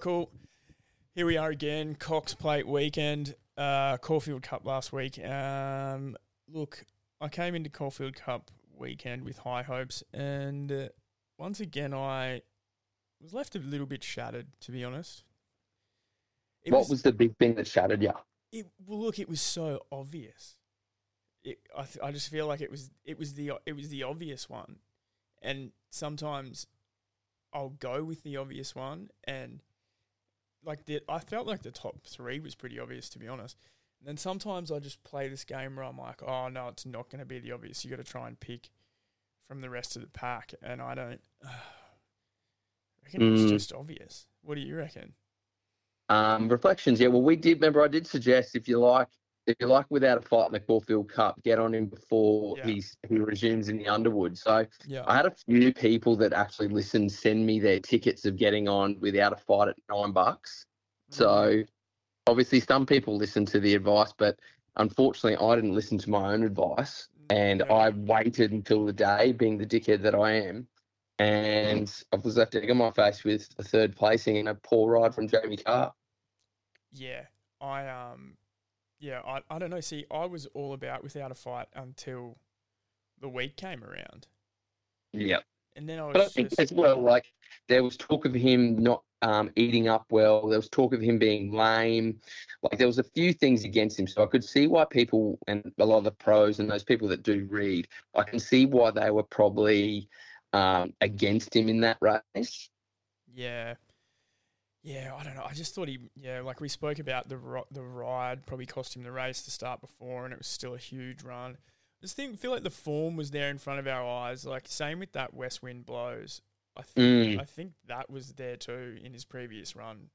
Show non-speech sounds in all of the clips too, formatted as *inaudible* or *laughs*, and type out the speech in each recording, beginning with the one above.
Oracle. Here we are again. Cox Plate weekend. Uh, Caulfield Cup last week. Um, look, I came into Caulfield Cup weekend with high hopes, and uh, once again, I was left a little bit shattered. To be honest, it what was, the big thing that shattered you? it, well, look, it was so obvious. It, I, th- I just feel like it was it was the it was the obvious one, and sometimes I'll go with the obvious one, and like the I felt like the top three was pretty obvious to be honest. And then sometimes I just play this game where I'm like, oh no, it's not going to be the obvious. You got to try and pick from the rest of the pack, and I don't. *sighs* I reckon Mm. just obvious. What do you reckon? Um, reflections, yeah. Well, we did remember. I did suggest if you like, if you like, without a fight in the Caulfield Cup, get on him before Yeah. he's he resumes in the Underwood. So Yeah, I had a few people that actually listened send me their tickets of getting on without a fight at nine bucks. So obviously, some people listen to the advice, but unfortunately, I didn't listen to my own advice, and Yeah. I waited until the day, being the dickhead that I am, and I was left egg on my face with a third placing and a poor ride from Jamie Kah. Yeah, I um, yeah, I I don't know. See, I was all about without a fight until the week came around, Yeah. and then I But I was think just as well, like there was talk of him not um, eating up well. There was talk of him being lame. Like there was a few things against him, so I could see why people and a lot of the pros and those people that do read, I can see why they were probably um, against him in that race. yeah, yeah. I don't know. I just thought he yeah, like we spoke about the ri- the ride probably cost him the race to start before, and it was still a huge run. I just think feel like the form was there in front of our eyes. Like same with that West Wind blows. I think Mm. I think that was there too in his previous run,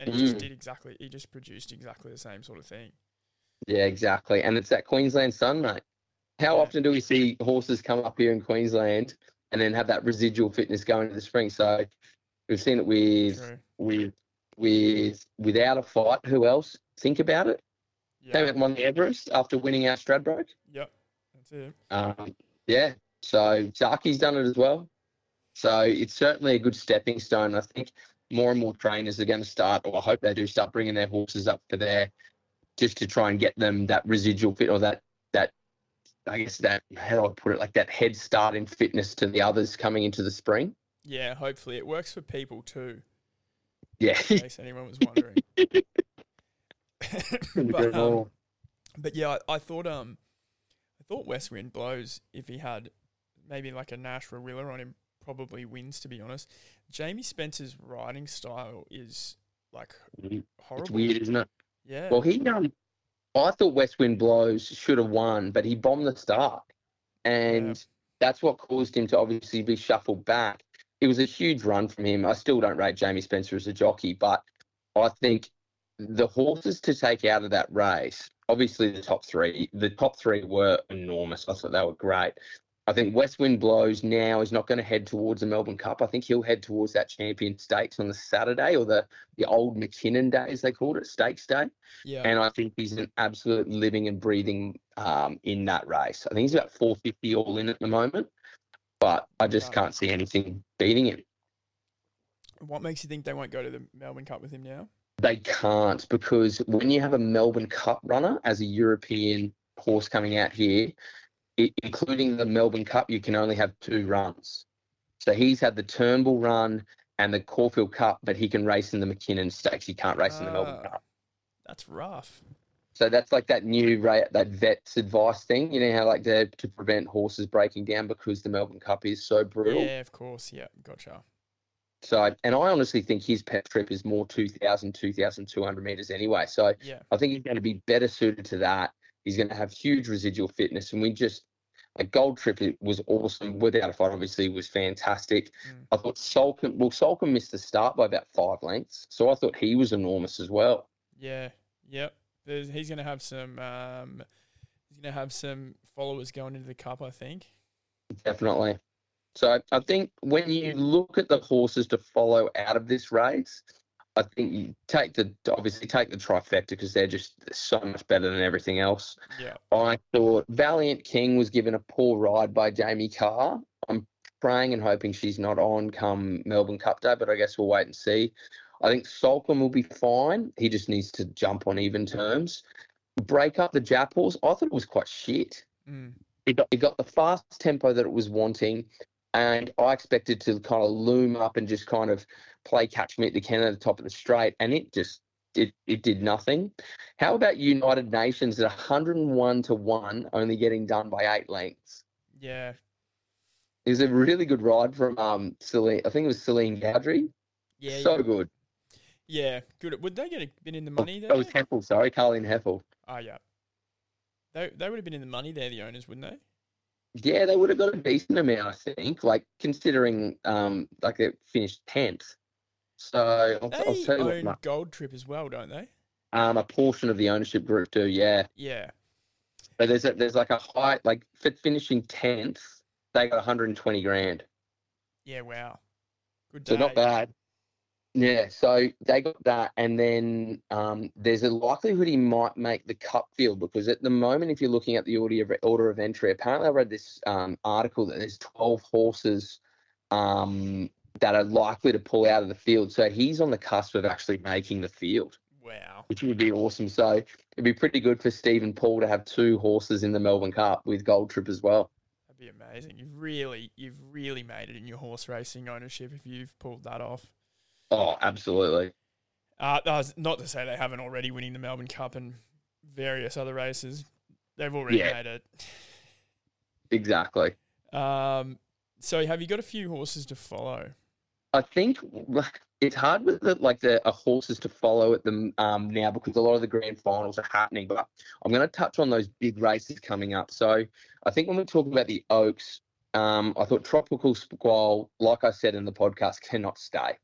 and he just Mm. did exactly. He just produced exactly the same sort of thing. Yeah, exactly. And it's that Queensland sun, mate. How Yeah. often do we see horses come up here in Queensland and then have that residual fitness going into the spring? So we've seen it with True. with with without a fight. Who else? Think about it. Yeah. Came out and won the Everest after winning our Stradbroke. Yep. That's it. Um, yeah. So Zaaki's done it as well. So it's certainly a good stepping stone. I think more and more trainers are going to start, or I hope they do start bringing their horses up for there, just to try and get them that residual fit or that that I guess that how do I put it like that head start in fitness to the others coming into the spring. Yeah, hopefully it works for people too, Yeah. in case anyone was wondering. *laughs* *laughs* but, um, but yeah, I, I thought um, I thought West Wind blows if he had maybe like a Nash Rawiller on him, probably wins. To be honest, Jamie Spencer's riding style is like horrible. it's horrible. weird, isn't it? Yeah. Well, he um, I thought West Wind Blows should have won, but he bombed the start, and that's what caused him to obviously be shuffled back. It was a huge run from him. I still don't rate Jamie Spencer as a jockey, but I think the horses to take out of that race, obviously the top three, the top three were enormous. I thought they were great. I think West Wind Blows now is not going to head towards the Melbourne Cup. I think he'll head towards that Champion Stakes on the Saturday or the, the old Mackinnon Day, as they called it, Stakes Day. yeah. And I think he's an absolute living and breathing um, in that race. I think he's about 450 all in at the moment, but I just can't see anything beating him. what makes you think they won't go to the Melbourne Cup with him now? They can't because when you have a Melbourne Cup runner as a European horse coming out here, i including the Melbourne Cup, you can only have two runs. So he's had the Turnbull run and the Caulfield Cup, but he can race in the Mackinnon Stakes. He can't race in the Melbourne Ah. Cup. That's rough. So that's like that new that vet's advice thing. You know how like they're to prevent horses breaking down because the Melbourne Cup is so brutal. Yeah, of course. Yeah, gotcha. So and I honestly think his pet trip is more 2,000, 2,200 meters anyway. So Yeah, I think he's going to be better suited to that. He's going to have huge residual fitness, and we just a Gold Trip it was awesome. Without a fight, obviously, was fantastic. Mm. I thought Soulcombe, well, Soulcombe missed the start by about five lengths, so I thought he was enormous as well. yeah, yep. There's, he's going to have some. Um, he's going to have some followers going into the cup. I think. Definitely. So I think when you look at the horses to follow out of this race, I think you take the obviously take the trifecta because they're just so much better than everything else. Yeah. I thought Valiant King was given a poor ride by Jamie Kah. I'm praying and hoping she's not on come Melbourne Cup Day, but I guess we'll wait and see. I think Soulcombe will be fine. He just needs to jump on even terms. Break up the Jappals. I thought it was quite shit. Mm. It got, it got the fast tempo that it was wanting, and I expected to kind of loom up and just kind of play catch me at the can at the top of the straight, and it just it, it did nothing. How about United Nations at 101 to 1, only getting done by eight lengths? Yeah. It was a really good ride from um Celine, I think it was Celine Gaudray. Yeah. so yeah. good. Yeah. Good. Would they get a bit in the money there? Oh, it was Hefel, sorry, Carleen Hefel. Oh yeah. They they would have been in the money there, the owners, wouldn't they? Yeah, they would have got a decent amount, I think, like considering um like they finished 10th. So I'll, I'll tell you what, own Mark, Gold Trip as well, don't they? um, a portion of the ownership group do, yeah. Yeah. But there's a, there's like a high like for finishing 10th, they got 120 grand. Yeah. Wow. Good So not bad. Yeah, so they got that, and then um, there's a likelihood he might make the cup field because at the moment, if you're looking at the order of, order of entry, apparently I read this um, article that there's 12 horses um, that are likely to pull out of the field. So he's on the cusp of actually making the field, Wow. which would be awesome. So it'd be pretty good for Stephen Paul to have two horses in the Melbourne Cup with Gold Trip as well. That'd be amazing. You've really, you've really made it in your horse racing ownership if you've pulled that off. Oh, absolutely. Uh, that not to say they haven't already winning the Melbourne Cup and various other races. They've already Yeah. made it. Exactly. Um, so have you got a few horses to follow? I think it's hard with the, like the uh, horses to follow at them um, now because a lot of the grand finals are happening. But I'm going to touch on those big races coming up. So I think when we talk about the Oaks, um, I thought Tropical Squall, like I said in the podcast, cannot stay.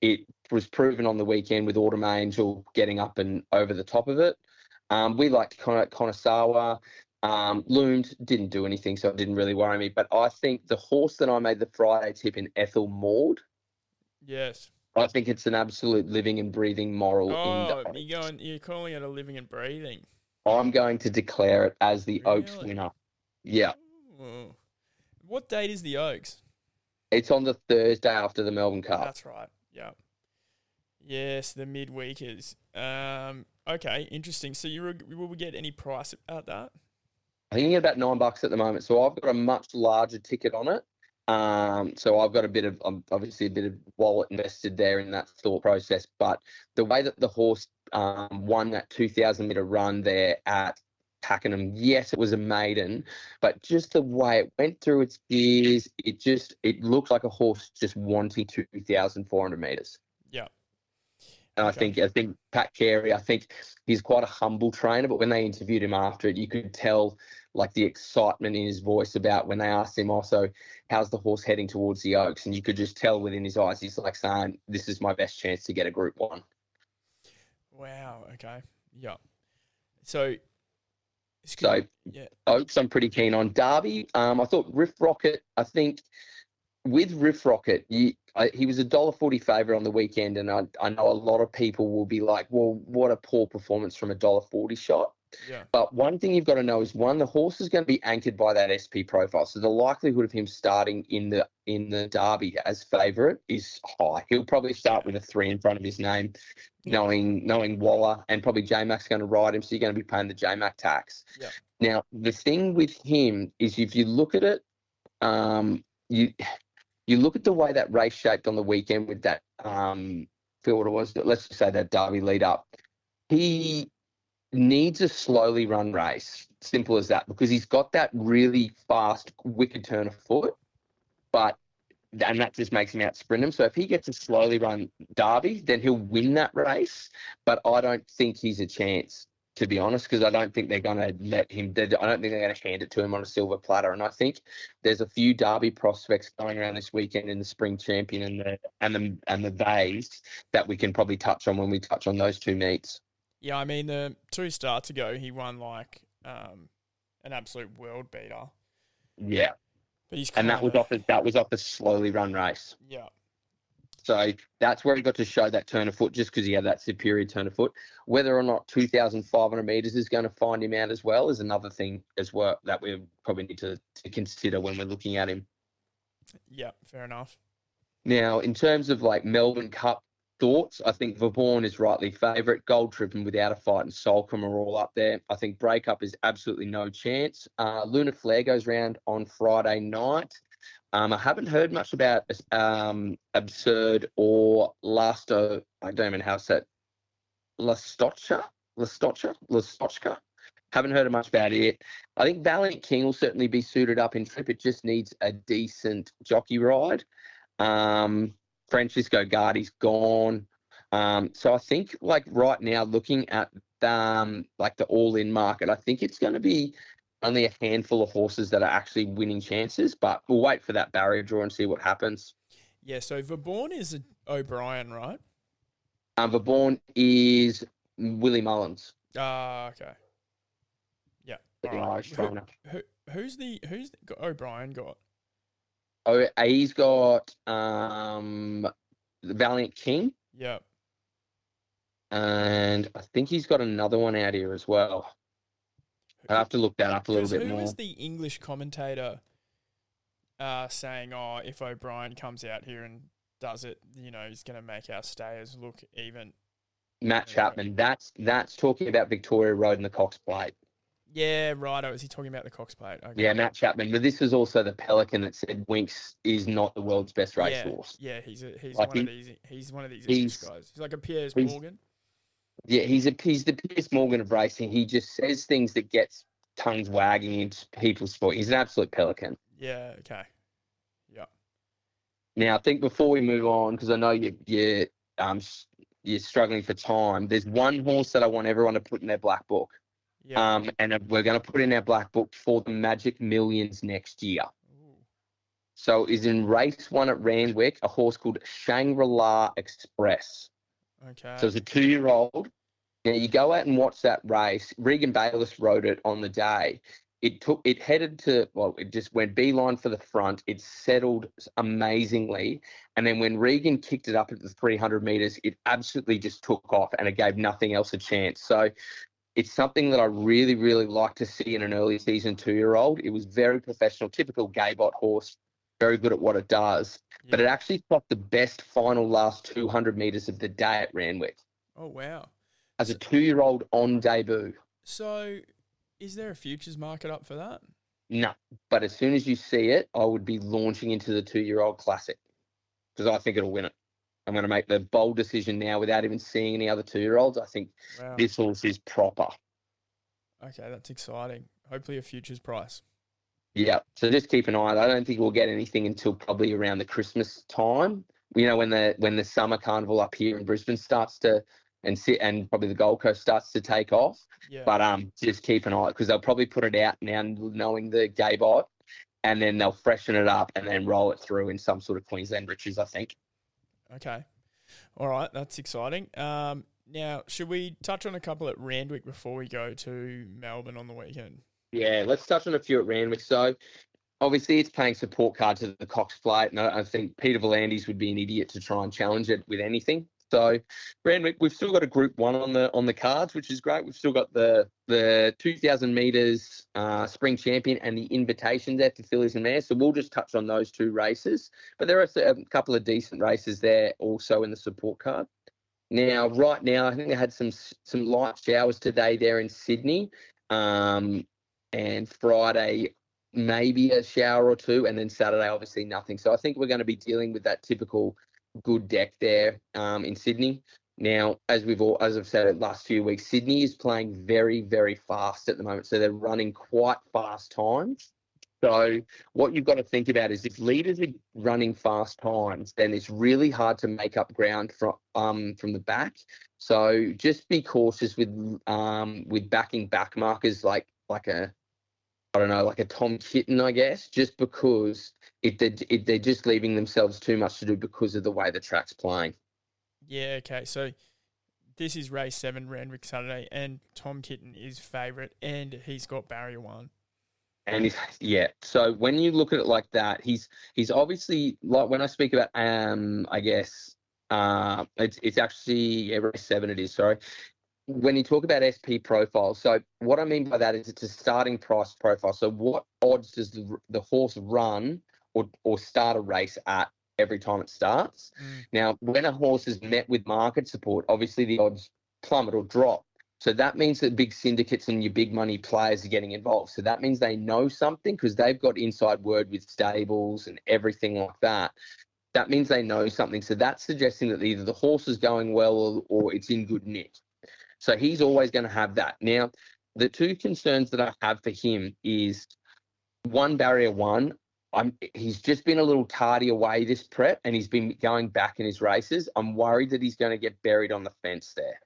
It was proven on the weekend with Autumn Angel getting up and over the top of it. Um, we liked Con- Konosawa. Um, loomed didn't do anything, so it didn't really worry me. But I think the horse that I made the Friday tip in Ethel Maud, Yes. I think it's an absolute living and breathing moral. Oh, in you going? You're calling it a living and breathing. I'm going to declare it as the Oaks winner. Yeah, Ooh. What date is the Oaks? it's on the Thursday after the Melbourne Cup. That's right. Yeah. Yes, the midweekers. Um. Okay, interesting. So you reg- will we get any price at that? I think you about nine bucks at the moment. So I've got a much larger ticket on it. Um, so I've got a bit of um, obviously a bit of wallet invested there in that thought process. But the way that the horse um, won that 2,000 meter run there at Pakenham, yes, it was a maiden, but just the way it went through its gears, it just it looked like a horse just wanting 2,400 meters. Yeah. And I think I think Pat Carey, I think he's quite a humble trainer, but when they interviewed him after it, you could tell like the excitement in his voice about when they asked him also, how's the horse heading towards the Oaks? And you could just tell within his eyes, he's like saying, This is my best chance to get a group one. Wow. Okay. Yeah. So. So yeah. Oaks, I'm pretty keen on. Derby, um, I thought Riff Rocket, I think with Riff Rocket, you, I, he was a dollar forty favourite on the weekend, and I, I know a lot of people will be like, "Well, what a poor performance from a dollar forty shot." Yeah. But one thing you've got to know is one, the horse is going to be anchored by that SP profile, so the likelihood of him starting in the in the Derby as favourite is high. He'll probably start with a three in front of his name, Yeah. knowing knowing Waller, and probably J Mac's going to ride him, so you're going to be paying the J Mac tax. Yeah. Now the thing with him is if you look at it, um, you you look at the way that race shaped on the weekend with that um, feel what it was. Let's just say that Derby lead up. He needs a slowly run race, simple as that, because he's got that really fast, wicked turn of foot, but and that just makes him out sprint him. So if he gets a slowly run Derby, then he'll win that race. But I don't think he's a chance, to be honest, because I don't think they're going to let him. I don't think they're going to hand it to him on a silver platter. And I think there's a few Derby prospects going around this weekend in the Spring Champion and the and the and the Bays that we can probably touch on when we touch on those two meets. Yeah, I mean the two starts ago he won like um, an absolute world beater. Yeah, But he's and that kinda- was off a, that was off a slowly run race. yeah. So that's where he got to show that turn of foot, just because he had that superior turn of foot. Whether or not 2,500 meters is going to find him out as well is another thing as well that we probably need to, to consider when we're looking at him. Yeah, fair enough. Now, in terms of like Melbourne Cup thoughts, I think Vauban is rightly favourite. Gold Trip and Without a Fight and Soulcombe are all up there. I think Breakup is absolutely no chance. Uh, Lunar Flare goes round on Friday night. Um, I haven't heard much about um, Absurde or Lasto. I don't even know how to say it. Lastocha? Lastocha? Lastochka? Haven't heard much about it. I think Valiant King will certainly be suited up in trip. It just needs a decent jockey ride. Um, Francesco Guardi's gone. Um, so I think like right now, looking at um, like the all-in market, I think it's going to be only a handful of horses that are actually winning chances. But we'll wait for that barrier draw and see what happens. Yeah, so Vauban is O'Brien, right? Um, Vauban is Willie Mullins, Ah, okay. Yeah. all right. Who- Who, who's the who's the, O'Brien got? Oh, he's got um, the Valiant King, Yep. and I think he's got another one out here as well. I have to look that up a little bit who more. was the English commentator uh, saying, "Oh, if O'Brien comes out here and does it, you know, he's going to make our stayers look even." Matt. Chapman. That's that's talking about Victoria Road and the Cox Plate. Yeah, right. Oh, is he talking about the Cox Plate? Okay. Yeah, Matt Chapman. But this is also the Pelican that said Winks is not the world's best yeah, racehorse. yeah, he's a, he's Like one of these. He's one of these he's- guys. He's like a Piers Morgan. Yeah, he's a he's the Piers Morgan of racing. He just says things that gets tongues wagging into people's sport. He's an absolute Pelican. Yeah. Okay. Yeah. Now, I think before we move on, because I know you you um you're struggling for time. There's one horse that I want everyone to put in their black book. Yeah. Um, and we're going to put in our black book for the Magic Millions next year. Ooh. So is in race one at Randwick, a horse called Shangri-La Express. Okay. So it's a two-year-old. Now you go out and watch that race. Regan Bayless rode it on the day. It took it headed to well, it just went beeline for the front. It settled amazingly, and then when Regan kicked it up at the 300 meters, it absolutely just took off, and it gave nothing else a chance. So it's something that I really, really like to see in an early season two-year-old. It was very professional, typical Gaybot horse, very good at what it does but it actually clocked the best final last 200 meters of the day at Randwick oh wow. as a two-year-old on debut. So, is there a futures market up for that? No, but as soon as you see it, I would be launching into the two-year-old classic because I think it'll win it. I'm going to make the bold decision now without even seeing any other two-year-olds. I think Wow. this horse is proper. Okay, that's exciting. Hopefully, a futures price. Yeah, so just keep an eye. I don't think we'll get anything until probably around the Christmas time. You know, when the when the summer carnival up here in Brisbane starts to and sit and probably the Gold Coast starts to take off. Yeah. But um, just keep an eye because they'll probably put it out now, knowing the gay bot, and then they'll freshen it up and then roll it through in some sort of Queensland riches. I think. Okay. All right, that's exciting. Um, now, should we touch on a couple at Randwick before we go to Melbourne on the weekend? Yeah, let's touch on a few at Randwick. So, obviously, it's paying support card to the Cox Plate, and I I think Peter V'landys would be an idiot to try and challenge it with anything. So, Randwick, we've still got a Group One on the on the cards, which is great. We've still got the the 2,000 meters uh, Spring Champion and the Invitation there for fillies and mares. So we'll just touch on those two races. But there are a couple of decent races there also in the support card. Now, right now, I think they had some some light showers today there in Sydney. Um, and Friday maybe a shower or two, and then Saturday obviously nothing. So I think we're going to be dealing with that typical good deck there um, in Sydney. Now, as we've all, as I've said the last few weeks, Sydney is playing very, very fast at the moment. So they're running quite fast times. So what you've got to think about is if leaders are running fast times, then it's really hard to make up ground from um from the back. So just be cautious with um with backing back markers like like a I don't know like a Tom Kitten I guess just because it, they it they're just leaving themselves too much to do because of the way the track's playing. Yeah, okay. So this is race seven, Randwick Saturday, and Tom Kitten is favourite, and he's got barrier one. And he's, yeah, so when you look at it like that, he's he's obviously like when I speak about um, I guess uh, it's it's actually yeah, race seven. It is sorry. When you talk about SP profile, so what I mean by that is it's a starting price profile. So what odds does the, the horse run or or start a race at every time it starts? Mm. Now, when a horse is met with market support, obviously the odds plummet or drop. So that means that big syndicates and your big money players are getting involved. So that means they know something because they've got inside word with stables and everything like that. That means they know something. So that's suggesting that either the horse is going well or, or it's in good nick. So he's always going to have that. Now, the two concerns that I have for him is one barrier one. I'm he's just been a little tardy away this prep and he's been going back in his races. I'm worried that he's going to get buried on the fence there.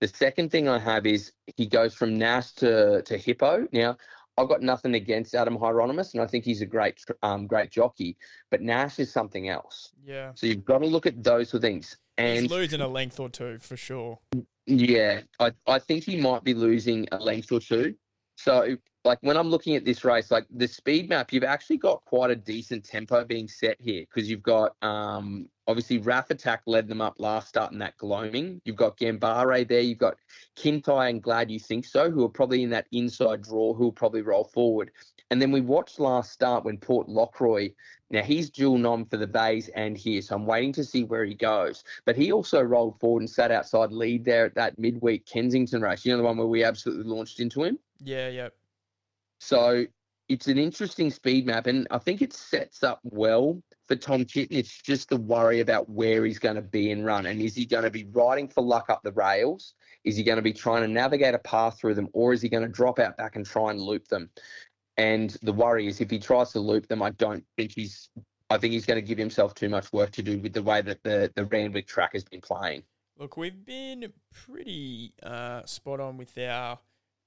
The second thing I have is he goes from Nash to, to Hippo. Now, I've got nothing against Adam Hyeronimus, and I think he's a great um, great jockey, but Nash is something else. Yeah. So you've got to look at those things. And he's losing a length or two for sure. yeah, I, I think he might be losing a length or two. So, like when I'm looking at this race, like the speed map, you've actually got quite a decent tempo being set here because you've got um obviously Raff Attack led them up last start in that gloaming. You've got Gambare there, you've got Kintai and Glad You Think So, who are probably in that inside draw, who will probably roll forward. And then we watched last start when Port Lockroy. Now he's dual nom for the Bays and here, so I'm waiting to see where he goes. But he also rolled forward and sat outside lead there at that midweek Kensington race. You know the one where we absolutely launched into him. Yeah, yeah. So it's an interesting speed map, and I think it sets up well for Tom Kitten. It's just the worry about where he's going to be and run, and is he going to be riding for luck up the rails? Is he going to be trying to navigate a path through them, or is he going to drop out back and try and loop them? And the worry is if he tries to loop them, I don't think he's. I think he's going to give himself too much work to do with the way that the the Randwick track has been playing. Look, we've been pretty uh, spot on with our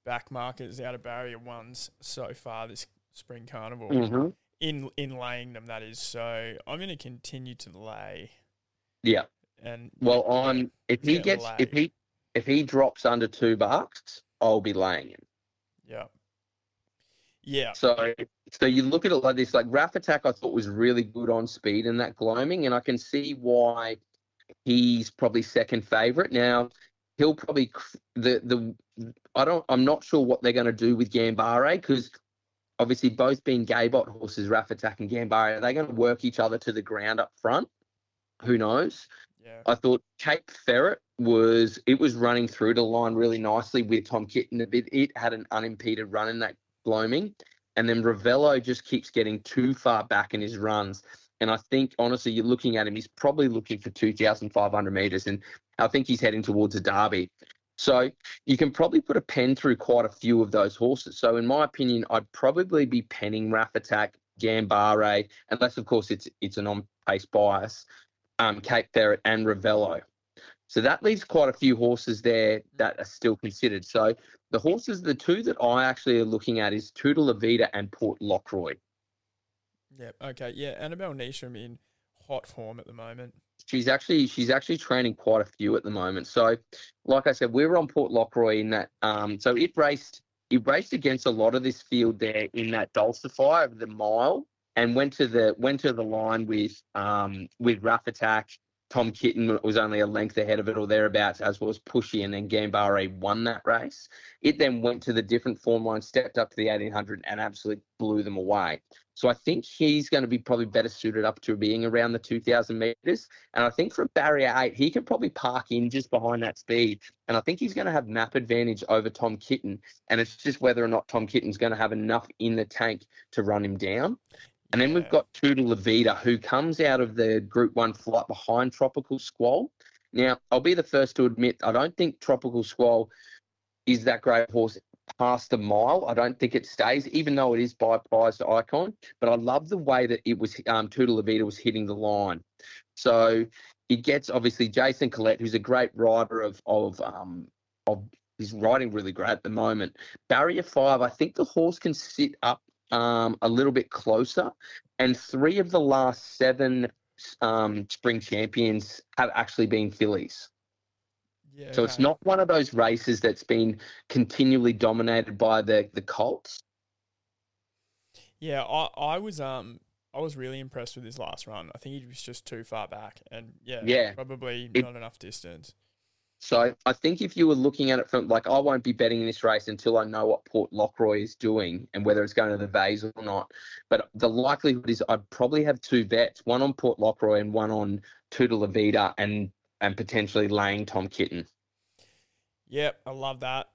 back markers out of barrier ones so far this spring carnival. Mm-hmm. In in laying them, that is. So I'm going to continue to lay. Yeah. And Well, on if he gets lay. if he if he drops under two bucks, I'll be laying him. yeah, yeah, So so you look at it like this, like Raff Attack I thought was really good on speed and that gloaming, and I can see why he's probably second favourite. Now he'll probably the the I don't I'm not sure what they're going to do with Gambare because obviously both being Gaybot horses, Raff Attack and Gambare, are they going to work each other to the ground up front? Who knows? yeah. I thought Cape Ferret was it was running through the line really nicely with Tom Kitten a bit. It had an unimpeded run in that gloaming, and then Ravello just keeps getting too far back in his runs. And I think honestly, you're looking at him. He's probably looking for 2,500 meters, and I think he's heading towards a derby. So you can probably put a pen through quite a few of those horses. So in my opinion, I'd probably be penning Raff Attack, Gambare, unless of course it's it's an on-pace bias um, Cape Ferret and Ravello. So that leaves quite a few horses there that are still considered. So the horses, the two that I actually are looking at is Tutor Levita and Port Lockroy. Yeah. Okay. Yeah. Annabelle Neesham in hot form at the moment. She's actually she's actually training quite a few at the moment. So, like I said, we were on Port Lockroy in that. Um, so it raced it raced against a lot of this field there in that Dulcifer of the mile and went to the went to the line with um with Rough Attack. Tom Kitten was only a length ahead of it or thereabouts, as was Pushy, and then Gambare won that race. It then went to the different form line, stepped up to the 1800, and absolutely blew them away. So I think he's going to be probably better suited up to being around the 2,000 meters. And I think from barrier eight, he can probably park in just behind that speed. And I think he's going to have map advantage over Tom Kitten. And it's just whether or not Tom Kitten's going to have enough in the tank to run him down. And then we've got Tudor Levita, who comes out of the Group One flight behind Tropical Squall. Now, I'll be the first to admit, I don't think Tropical Squall is that great horse past a mile. I don't think it stays, even though it is by prized icon. But I love the way that it was um, Tudor Levita was hitting the line. So it gets obviously Jason Collett, who's a great rider of of um of he's riding really great at the moment. Barrier five, I think the horse can sit up um, a little bit closer. And three of the last seven um, spring champions have actually been fillies. Yeah. So it's not one of those races that's been continually dominated by the the Colts. Yeah, I, I was um I was really impressed with his last run. I think he was just too far back, and yeah, Yeah. probably It- not enough distance. So I think if you were looking at it from like I won't be betting in this race until I know what Port Lockroy is doing and whether it's going to the Vase or not. But the likelihood is I'd probably have two bets, one on Port Lockroy and one on Tuda Levita and and potentially laying Tom Kitten. Yep, I love that.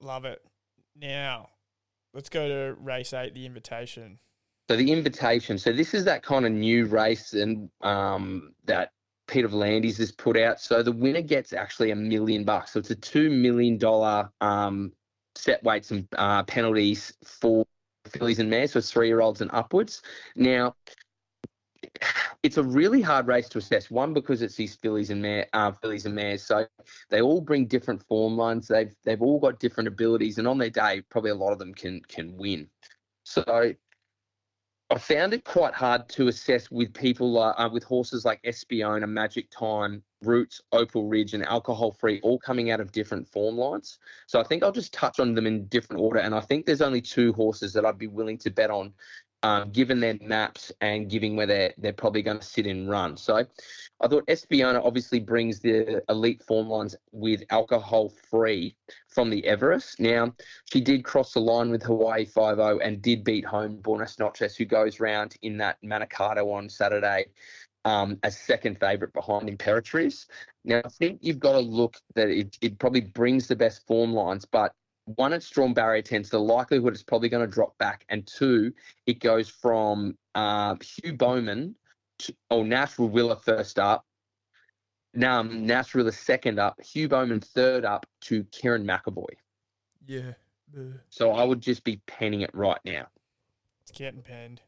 Love it. Now, let's go to race eight, the invitation. So the invitation. So this is that kind of new race and um, that Peter V'landys has put out. So the winner gets actually a million bucks. So it's a two million dollar um, set weights and uh, penalties for fillies and mares, so three year olds and upwards. Now. It's a really hard race to assess. One because it's these fillies and mare, uh, fillies and mares, so they all bring different form lines. They've they've all got different abilities, and on their day, probably a lot of them can can win. So I found it quite hard to assess with people uh, with horses like Espiona, Magic Time, Roots, Opal Ridge, and Alcohol Free, all coming out of different form lines. So I think I'll just touch on them in different order. And I think there's only two horses that I'd be willing to bet on, um, given their maps and given where they're they're probably going to sit and run. So I thought Espiona obviously brings the elite form lines with Alcohol Free from the Everest. Now she did cross the line with Hawaii 5 0 and did beat home Buenos Noches, who goes round in that Manikato on Saturday um, second favourite behind Imperatrice. Now, I think you've got to look that it, it probably brings the best form lines, but one, it's drawn barrier 10, so the likelihood it's probably going to drop back. And two, it goes from uh, Hugh Bowman, to, oh, Nash Rawiller first up, now Nashville second up, Hugh Bowman third up to Kerrin McEvoy. Yeah, So I would just be penning it right now. it's getting penned.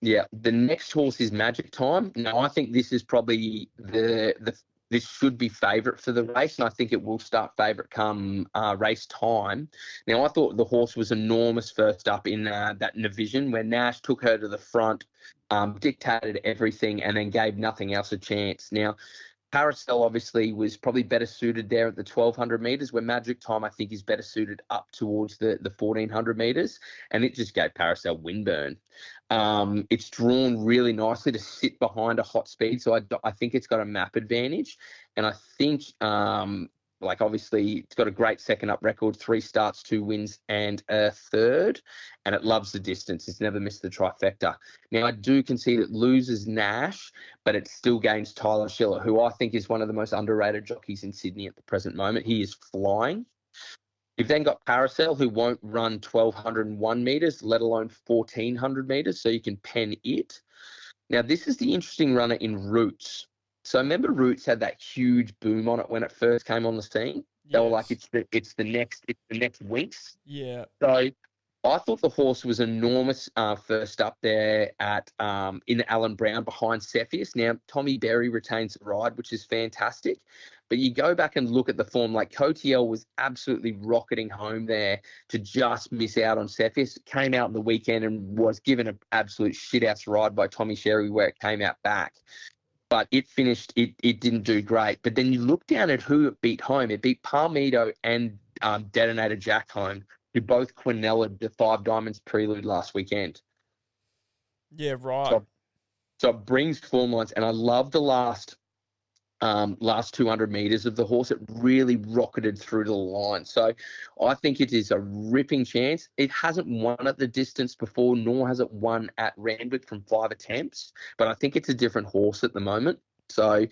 Yeah, the next horse is Magic Time. Now I think this is probably the the this should be favourite for the race, and I think it will start favourite come uh, race time. Now I thought the horse was enormous first up in uh, that division where Nash took her to the front, um, dictated everything, and then gave nothing else a chance. Now. Paracel obviously was probably better suited there at the 1200 meters, where Magic Time I think is better suited up towards the, the 1400 meters, and it just gave Paracel windburn. Um, it's drawn really nicely to sit behind a hot speed, so I, I think it's got a map advantage, and I think um, like obviously it's got a great second up record, three starts, two wins, and a third, and it loves the distance. It's never missed the trifecta. Now I do concede it loses Nash, but it still gains Tyler Schiller, who I think is one of the most underrated jockeys in Sydney at the present moment. He is flying. You've then got Paracel, who won't run 1,201 metres, let alone 1,400 metres, so you can pen it. Now, this is the interesting runner in Roots. So remember Roots had that huge boom on it when it first came on the scene? They were like, it's the, it's the next, it's the next Winks. yeah, So I thought the horse was enormous uh, first up there at um, in Alan Brown behind Cepheus. Now Tommy Berry retains the ride, which is fantastic. But you go back and look at the form, like Cotiel was absolutely rocketing home there to just miss out on Cepheus. Came out in the weekend and was given an absolute shit ass ride by Tommy Sherry where it came out back. But it finished, it, it didn't do great. But then you look down at who it beat home. It beat Palmito and um, Detonator Jack home who both Quinella the Five Diamonds prelude last weekend. yeah, right. So- So it brings form lines, and I love the last um, last 200 meters of the horse. It really rocketed through the line. So I think it is a ripping chance. It hasn't won at the distance before, nor has it won at Randwick from five attempts. But I think it's a different horse at the moment. So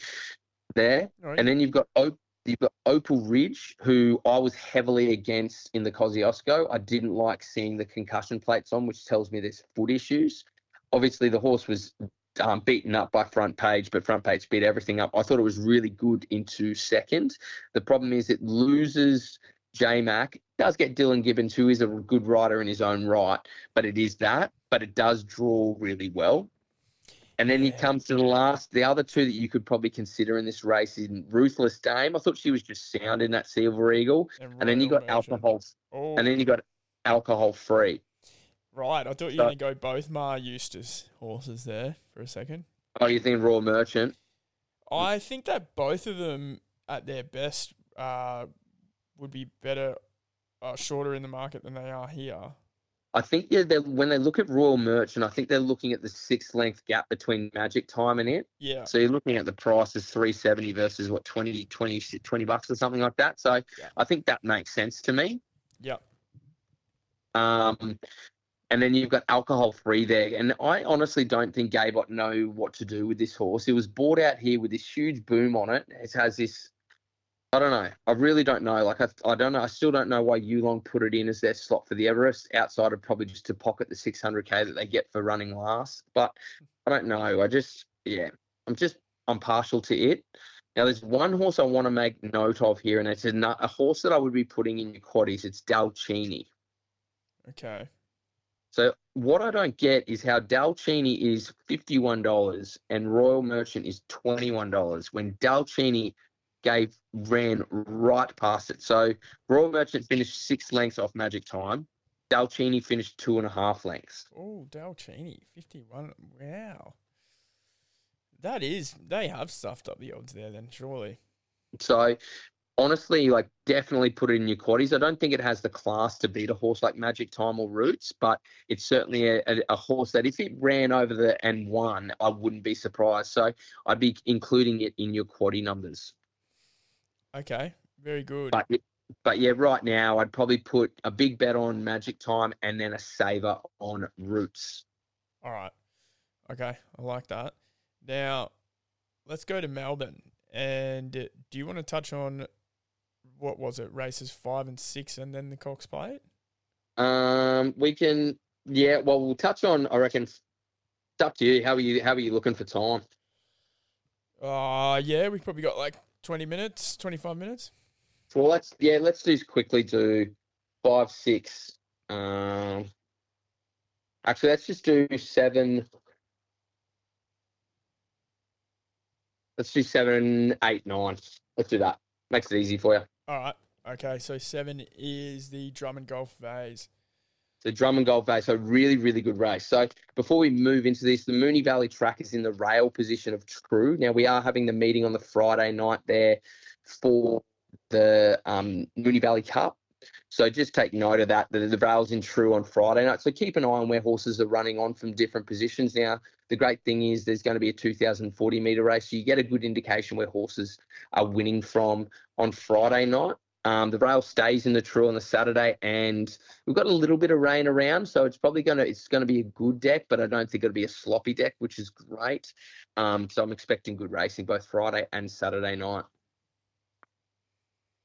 there, right. and then you've got Op- you've got Opal Ridge, who I was heavily against in the Kosciuszko. I didn't like seeing the concussion plates on, which tells me there's foot issues. Obviously, the horse was um, beaten up by front page, but front page beat everything up. I thought it was really good into second. The problem is it loses J Mac. Does get Dylan Gibbons, who is a good rider in his own right, but it is that. But it does draw really well. And then Yeah. come to the last, the other two that you could probably consider in this race in Ruthless Dame. I thought she was just sound in that Silver Eagle. And then you got alcohol, Oh, and then you got alcohol free. Right. I thought you were going to go both Maher Eustace horses there for a second. Oh, you think Raw Merchant? I think that both of them at their best uh, would be better, uh, shorter in the market than they are here. I think yeah, when they look at Royal Merchant, I think they're looking at the six length gap between Magic Time and it. Yeah. So you're looking at the price is 370 versus what 20, 20, 20 bucks or something like that. So Yeah. I think that makes sense to me. Yep. Um, and then you've got alcohol free there. And I honestly don't think Gabot know what to do with this horse. It was bought out here with this huge boom on it. It has this, I don't know. I really don't know. Like, I, I don't know. I still don't know why Yulong put it in as their slot for the Everest outside of probably just to pocket the 600K that they get for running last. But I don't know. I just, yeah, I'm just, I'm partial to it. Now, there's one horse I want to make note of here, and it's a, a horse that I would be putting in your quaddies. It's Dalcini. Okay. So what I don't get is how Dalcini is fifty-one dollars and Royal Merchant is twenty-one dollars when Dalcini gave ran right past it. So Royal Merchant finished six lengths off Magic Time. Dalcini finished two and a half lengths. Oh, Dalcini, 51. Wow. That is, they have stuffed up the odds there then, surely. So honestly, like definitely put it in your quaddies. I don't think it has the class to beat a horse like Magic Time or Roots, but it's certainly a, a, a horse that if it ran over the and won, I wouldn't be surprised. So I'd be including it in your quaddie numbers. Okay. Very good. But but yeah, right now I'd probably put a big bet on Magic Time and then a saver on Roots. All right. Okay. I like that. Now, let's go to Melbourne. And do you want to touch on what was it, races five and six, and then the Cox Plate? Um, we can yeah. Well, we'll touch on. I reckon. It's up to you. How are you? How are you looking for time? Uh, yeah, we've probably got like 20 minutes, 25 minutes. Well, let's yeah, let's just quickly do five, six. Um, actually, let's just do seven. Let's do seven, eight, nine. Let's do that. Makes it easy for you. All right. Okay. So seven is the Drummond Golf Vase. The Drummond golf vase. a really, really good race. So before we move into this, the Moonee Valley track is in the rail position of True. Now we are having the meeting on the Friday night there for the um, Moonee Valley Cup. So just take note of that. The, the rail's in True on Friday night. So keep an eye on where horses are running on from different positions. Now the great thing is there's going to be a 2,040 meter race. So you get a good indication where horses are winning from on Friday night. Um, the rail stays in the True on the Saturday, and we've got a little bit of rain around, so it's probably gonna it's gonna be a good deck, but I don't think it'll be a sloppy deck, which is great. Um, so I'm expecting good racing both Friday and Saturday night.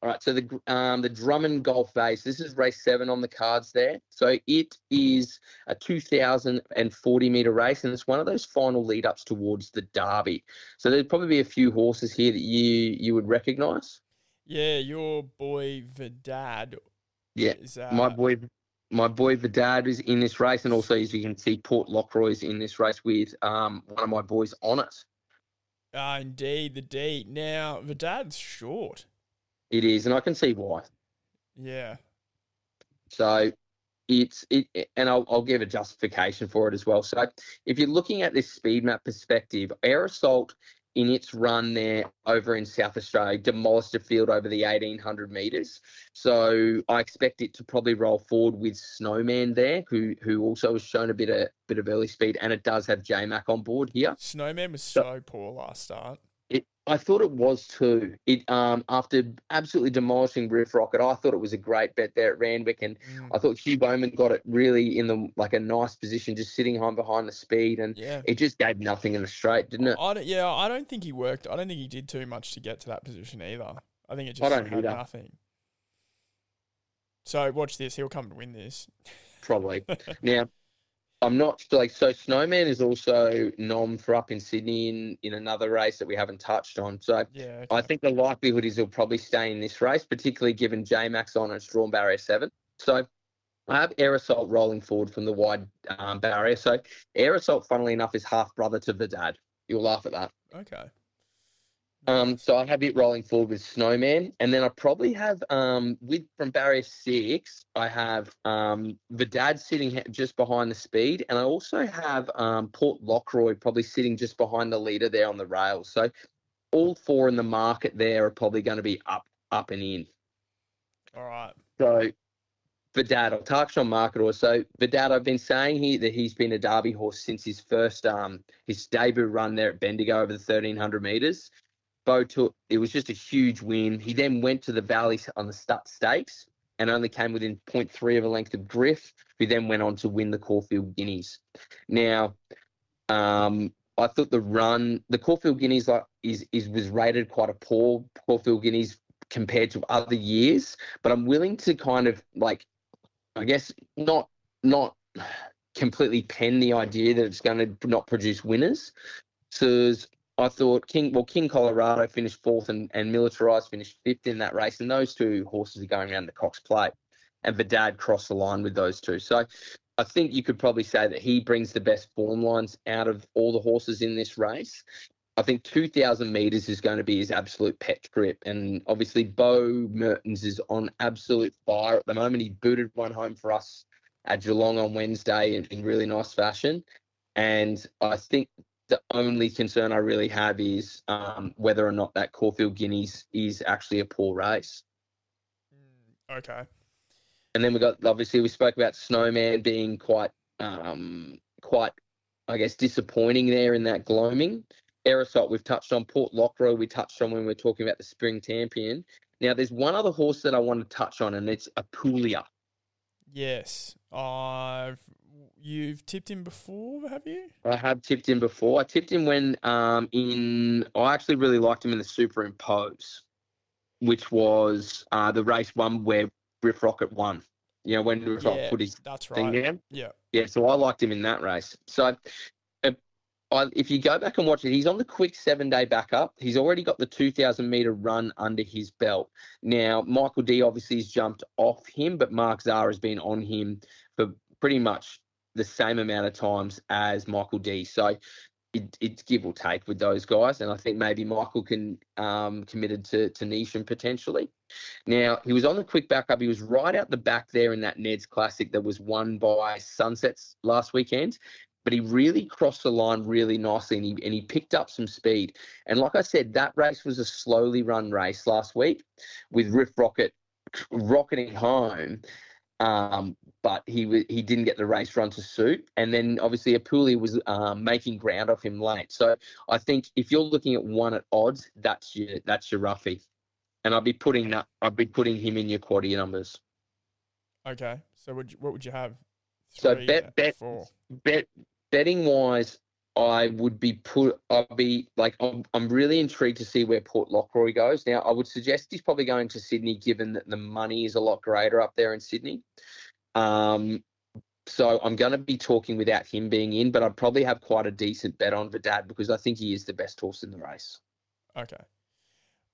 All right, so the um, the Drummond Golf Vase. This is race seven on the cards there. So it is a 2,040 meter race, and it's one of those final lead ups towards the Derby. So there'd probably be a few horses here that you you would recognise. Yeah, your boy Vidad. Yeah, Is, uh, my boy my boy Vidad is in this race and also as you can see Port Lockroy's in this race with um, one of my boys on it Ah, indeed, the D. Now, Vidad's short. It is and I can see why Yeah. so it's it and I'll, I'll give a justification for it as well so if you're looking at this speed map perspective air assault in its run there over in South Australia demolished a field over the 1800 meters so I expect it to probably roll forward with Snowman there who who also has shown a bit of bit of early speed and it does have J Mac on board here Snowman was So- so poor last start. I thought it was too. It um after absolutely demolishing Riff Rocket, I thought it was a great bet there at Randwick, and Mm, I thought Hugh Bowman got it really in the like a nice position, just sitting home behind the speed, and yeah. it just gave nothing in the straight, didn't it? I don't, yeah, I don't think he worked. I don't think he did too much to get to that position either. I think it just had either. nothing. So watch this. He'll come to win this. Probably. *laughs* now, I'm not like so. Snowman is also nom for up in Sydney in in another race that we haven't touched on. So Yeah. I think the likelihood is he'll probably stay in this race, particularly given J Mac's on and it's drawn barrier seven. So I have Assault rolling forward from the wide um, barrier. So Assault, funnily enough, is half brother to Vidad. You'll laugh at that. Okay. Um, so I have it rolling forward with Snowman, and then I probably have um, with from barrier six, I have um, Vidad sitting just behind the speed, and I also have um, Port Lockroy probably sitting just behind the leader there on the rails. So all four in the market there are probably going to be up up and in. All right. So Vedad, I'll touch on Marketor. So Vedad, I've been saying here that he's been a Derby horse since his first um his debut run there at Bendigo over the thirteen hundred meters. Bo took it was just a huge win. He then went to the Valley on the Stutt Stakes and only came within 0.3 of a length of Griff, who then went on to win the Caulfield Guineas. Now, um, I thought the run, the Caulfield Guineas, like is is was rated quite a poor Caulfield Guineas compared to other years, but I'm willing to kind of like, I guess not not completely pen the idea that it's going to not produce winners. So I thought King, well, King Colorado finished fourth and, and Militarized finished fifth in that race. And those two horses are going around the Cox Plate. And Vedad crossed the line with those two. So I think you could probably say that he brings the best form lines out of all the horses in this race. I think 2,000 metres is going to be his absolute pet grip. And obviously, Bo Mertens is on absolute fire at the moment. He booted one home for us at Geelong on Wednesday in, in really nice fashion. And I think the only concern I really have is um, whether or not that Caulfield Guineas is actually a poor race. Mm, Okay. And then we got obviously we spoke about Snowman being quite um, quite I guess disappointing there in that gloaming. Aerosol we've touched on Port Lockroy we touched on when we were talking about the Spring Champion. Now there's one other horse that I want to touch on and it's Apulia. Yes. I've you've tipped him before, have you? I have tipped him before. I tipped him when um, in I actually really liked him in the Superimpose, which was uh, the race one where Riff Rocket won. You know when Riff Rocket Yeah, put his That's thing right. down. Yeah. Yeah, so I liked him in that race. So, uh, I, if you go back and watch it, he's on the quick seven day backup. He's already got the 2,000 meter run under his belt. Now, Michael Dee obviously has jumped off him, but Mark Zahra has been on him for pretty much the same amount of times as Michael Dee. So, it, it's give or take with those guys. And I think maybe Michael can um, committed to, to Nisham potentially. Now, he was on the quick backup. He was right out the back there in that Ned's Classic that was won by Sunsets last weekend. But he really crossed the line really nicely and he, and he picked up some speed. And like I said, that race was a slowly run race last week with Riff Rocket rocketing home. Um, but he he didn't get the race run to suit, and then obviously Apuli was um, making ground off him late. So I think if you're looking at one at odds, that's your that's your roughie, and I'd be putting that I'd be putting him in your quaddy numbers. Okay. So would you, what would you have? So bet- bet- four. Bet betting wise, I would be put. I'd be like I'm. I'm really intrigued to see where Port Lockroy goes. Now, I would suggest he's probably going to Sydney, given that the money is a lot greater up there in Sydney. Um, so I'm going to be talking without him being in, but I'd probably have quite a decent bet on Vedad because I think he is the best horse in the race. Okay.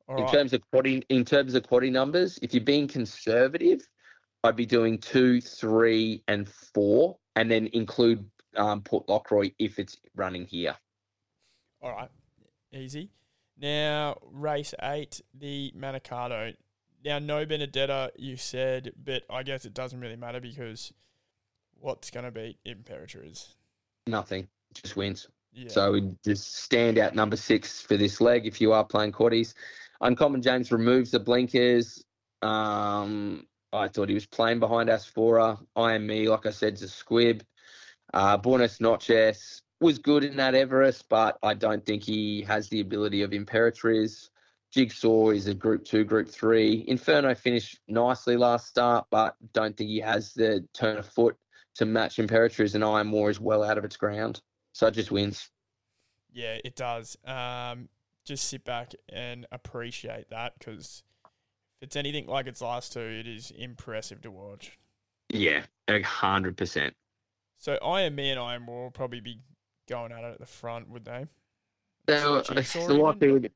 All in right. terms of quaddy, in terms of quaddy numbers, if you're being conservative, I'd be doing two, three, and four, and then include um, Port Lockroy if it's running here. All right. Easy. Now, race eight, the Manikato. Now, no Benedetta, you said, but I guess it doesn't really matter because what's going to beat Imperatriz? Nothing, just wins. Yeah. So we just stand out number six for this leg if you are playing quaddies. Uncommon James removes the blinkers. Um, I thought he was playing behind Asphora. I am me, like I said, is a squib. Uh, Buenos Noches was good in that Everest, but I don't think he has the ability of Imperatriz. Jigsaw is a Group Two, Group Three. Inferno finished nicely last start, but don't think he has the turn of foot to match Imperatriz, and I am more is well out of its ground. So it just wins. Yeah, it does. Um, just sit back and appreciate that because if it's anything like its last two, it is impressive to watch. Yeah, a hundred percent. So I me and I am will probably be going at it at the front, would they? So Jigsaw *laughs* it's a lot even? to-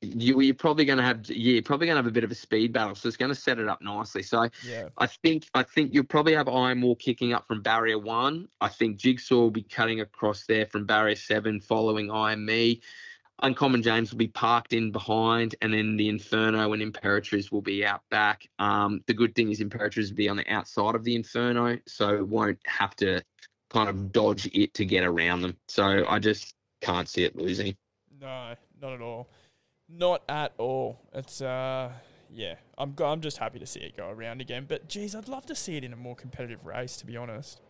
you, you're probably going to have, yeah, you're probably going to have a bit of a speed battle. So it's going to set it up nicely. So Yeah. I think, I think you'll probably have Iron Wall kicking up from barrier one. I think Jigsaw will be cutting across there from barrier seven, following Iron Me. Uncommon James will be parked in behind, and then the Inferno and Imperatriz will be out back. Um, the good thing is Imperatriz will be on the outside of the Inferno, so it won't have to kind of dodge it to get around them. So I just can't see it losing. No, not at all. Not at all. It's uh yeah. I'm go- I'm just happy to see it go around again. But geez, I'd love to see it in a more competitive race. To be honest.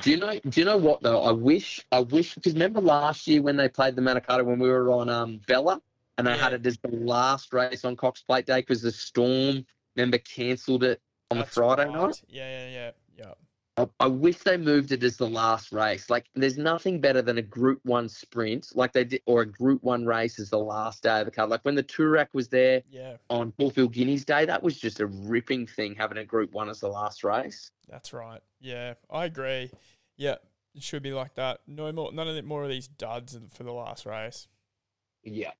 Do you know? Do you know what though? I wish, I wish, because remember last year when they played the Manikato when we were on um, Bella, and they had it as the last race on Cox Plate Day because the storm member cancelled it on That's the Friday right. night. Yeah, yeah, yeah, yeah. I, I wish they moved it as the last race. Like, there's nothing better than a Group One sprint, like they did, or a Group One race as the last day of the card. Like when the Toorak was there Yeah, on Caulfield Guineas Day, that was just a ripping thing having a Group One as the last race. that's right. Yeah, I agree. Yeah, it should be like that. No more, none of the, more of these duds for the last race. Yeah.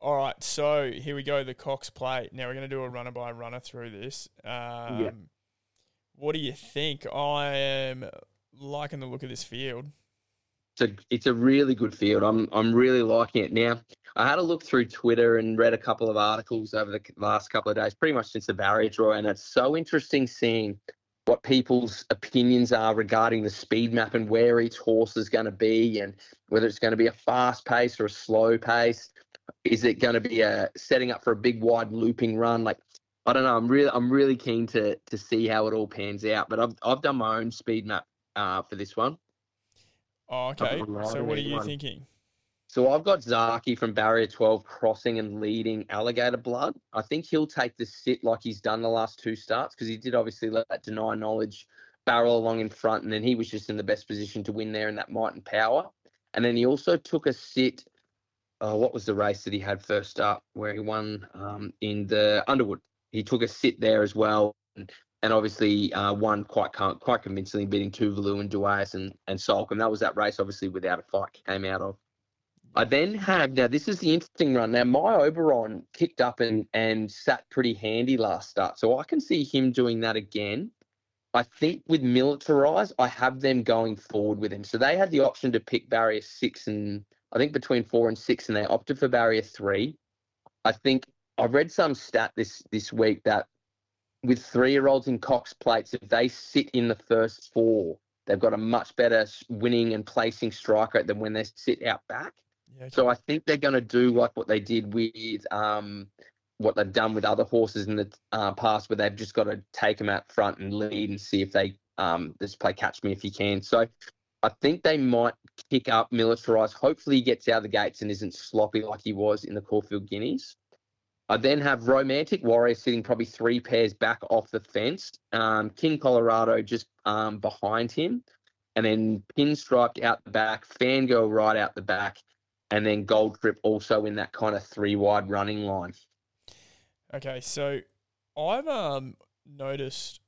All right, so here we go. The Cox Plate. Now we're going to do a runner by runner through this. Um, What do you think? I am liking the look of this field. it's a it's a really good field. I'm I'm really liking it now. I had a look through Twitter and read a couple of articles over the last couple of days, pretty much since the barrier draw, and it's so interesting seeing what people's opinions are regarding the speed map and where each horse is going to be, and whether it's going to be a fast pace or a slow pace. Is it going to be a setting up for a big wide looping run? Like I don't know. I'm really I'm really keen to to see how it all pans out. But I've I've done my own speed map uh, for this one. Oh, okay. So what are you one. thinking? So I've got Zaaki from Barrier 12 crossing and leading Alligator Blood. I think he'll take the sit like he's done the last two starts because he did obviously let that deny knowledge barrel along in front and then he was just in the best position to win there in that might and power. And then he also took a sit. Uh, what was the race that he had first up where he won um, in the Underwood? He took a sit there as well. And, and obviously uh, won quite quite convincingly, beating Tuvalu and Duais and, and Salk. And that was that race, obviously, without a fight came out of. I then have now this is the interesting run. Now Mayaban kicked up and and sat pretty handy last start, so I can see him doing that again. I think with militarize, I have them going forward with him. So they had the option to pick barrier six and I think between four and six, and they opted for barrier three. I think I read some stat this this week that with three year olds in Cox plates, if they sit in the first four, they've got a much better winning and placing strike rate than when they sit out back. Yeah, So. I think they're going to do like what they did with um, what they've done with other horses in the uh, past, where they've just got to take them out front and lead and see if they um, just play catch me if you can. So I think they might kick up militarize. Hopefully he gets out of the gates and isn't sloppy like he was in the Caulfield Guineas. I then have Romantic Warrior sitting probably three pairs back off the fence. Um, King Colorado just um, behind him. And then Pinstriped out the back, Fangirl right out the back, and then Gold Trip also in that kind of three wide running line. Okay, so I've um noticed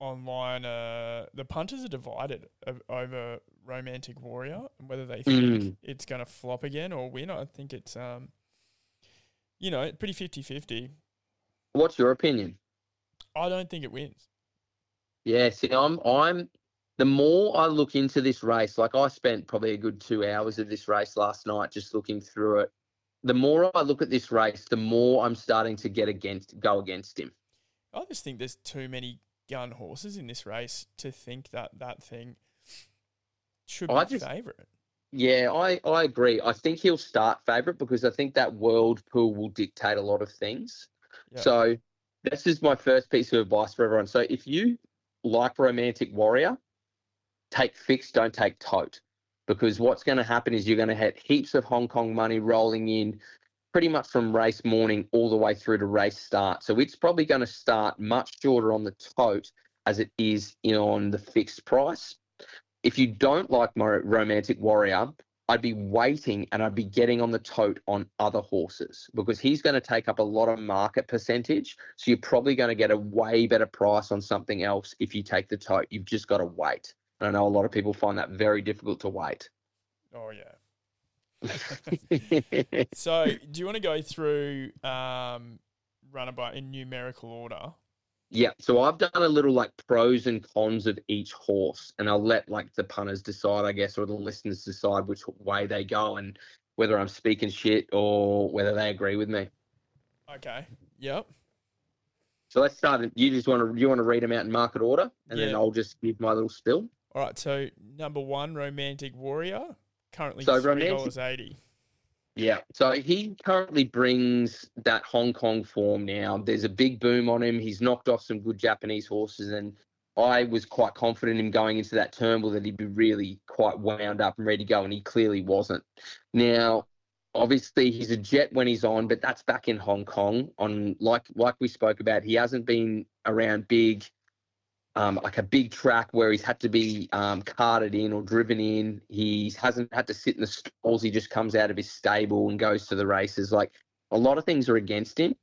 online uh the punters are divided over Romantic Warrior and whether they think Mm. it's going to flop again or win. I think it's um you know, pretty 50-50. What's your opinion? I don't think it wins. Yeah, see, I'm, I'm, the more I look into this race, like I spent probably a good two hours of this race last night just looking through it. The more I look at this race, the more I'm starting to get against, go against him. I just think there's too many gun horses in this race to think that that thing should be I just- favourite. Yeah, I, I agree. I think he'll start favourite because I think that world pool will dictate a lot of things. Yeah. So this is my first piece of advice for everyone. So if you like Romantic Warrior, take fixed, don't take tote. Because what's going to happen is you're going to have heaps of Hong Kong money rolling in pretty much from race morning all the way through to race start. So it's probably going to start much shorter on the tote as it is in on the fixed price. If you don't like my Romantic Warrior, I'd be waiting and I'd be getting on the tote on other horses because he's going to take up a lot of market percentage. So you're probably going to get a way better price on something else if you take the tote. You've just got to wait. And I know a lot of people find that very difficult to wait. Oh yeah. *laughs* So, do you want to go through um, runner by in numerical order? Yeah. So I've done a little like pros and cons of each horse, and I'll let like the punters decide, I guess, or the listeners decide which way they go and whether I'm speaking shit or whether they agree with me. Okay. Yep. So let's start. You just want to you want to read them out in market order, and then I'll just give my little spill. All right. So number one, romantic warrior, currently So three dollars eighty. Yeah. So he currently brings that Hong Kong form now. There's a big boom on him. He's knocked off some good Japanese horses, and I was quite confident in him going into that Turnbull that he'd be really quite wound up and ready to go, and he clearly wasn't. Now, obviously, he's a jet when he's on, but that's back in Hong Kong. On like like we spoke about, he hasn't been around big um, like a big track where he's had to be um, carted in or driven in. He hasn't had to sit in the stalls. He just comes out of his stable and goes to the races. Like a lot of things are against him.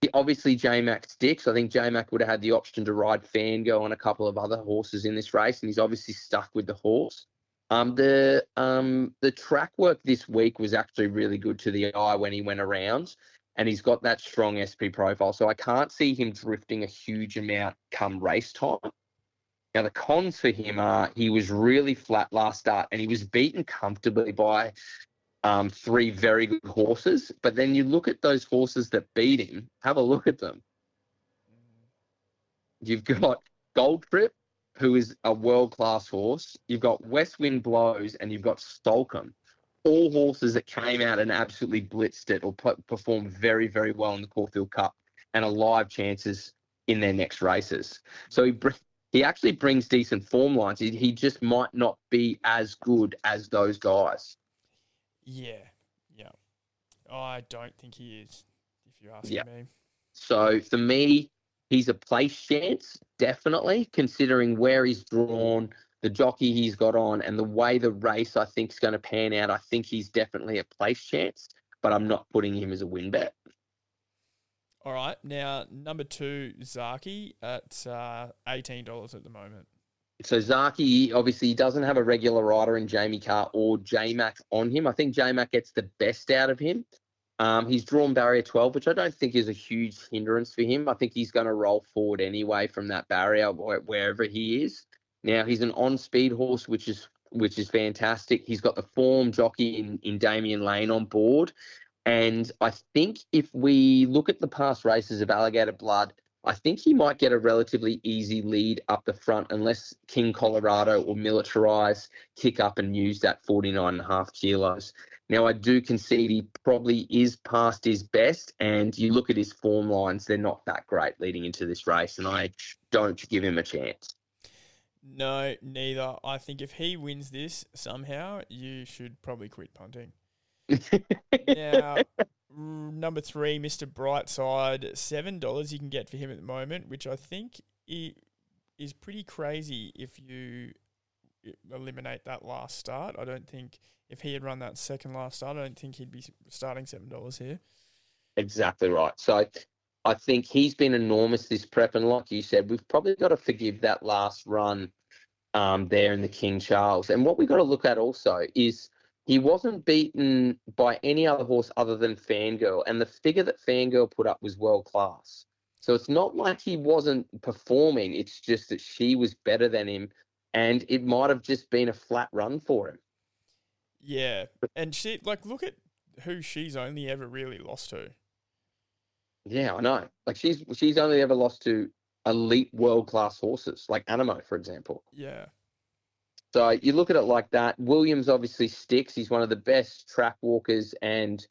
He, obviously, J Mac sticks. I think J Mac would have had the option to ride Fangirl and a couple of other horses in this race, and he's obviously stuck with the horse. Um, the um, the track work this week was actually really good to the eye when he went around, and he's got that strong SP profile. So I can't see him drifting a huge amount come race time. Now, the cons for him are he was really flat last start and he was beaten comfortably by um, three very good horses. But then you look at those horses that beat him, have a look at them. You've got Gold Trip, who is a world class horse. You've got West Wind Blows and you've got Soulcombe. All horses that came out and absolutely blitzed it or performed very, very well in the Caulfield Cup and are live chances in their next races. So he, he actually brings decent form lines. He, he just might not be as good as those guys. Yeah, yeah. I don't think he is, if you ask yeah. me. So for me, he's a place chance, definitely, considering where he's drawn, the jockey he's got on, and the way the race I think is going to pan out. I think he's definitely a place chance, but I'm not putting him as a win bet. All right. Now, number two, Zaaki at uh, $18 at the moment. So Zaaki obviously doesn't have a regular rider in Jamie Kah or J Mac on him. I think J Mac gets the best out of him. Um, he's drawn barrier 12, which I don't think is a huge hindrance for him. I think he's going to roll forward anyway from that barrier wherever he is. Now he's an on-speed horse, which is which is fantastic. He's got the form jockey in, in Damian Lane on board. And I think if we look at the past races of Alligator Blood, I think he might get a relatively easy lead up the front unless King Colorado or Militarize kick up and use that 49 and a half kilos. Now, I do concede he probably is past his best, and you look at his form lines, they're not that great leading into this race, and I don't give him a chance. No, neither. I think if he wins this somehow, you should probably quit punting now, *laughs* number three, Mr. Brightside, seven dollars you can get for him at the moment, which I think is pretty crazy if you eliminate that last start. I don't think if he had run that second last start, I don't think he'd be starting seven dollars here. Exactly right. So I think he's been enormous this prep, and like you said, we've probably got to forgive that last run um, there in the King Charles. And what we've got to look at also is he wasn't beaten by any other horse other than Fangirl, and the figure that Fangirl put up was world class. So it's not like he wasn't performing, it's just that she was better than him, and it might have just been a flat run for him. Yeah, and she, like, look at who she's only ever really lost to. Yeah, I know. Like, she's she's only ever lost to elite world class horses, like Animo, for example. Yeah. So you look at it like that. Williams obviously sticks. He's one of the best track walkers and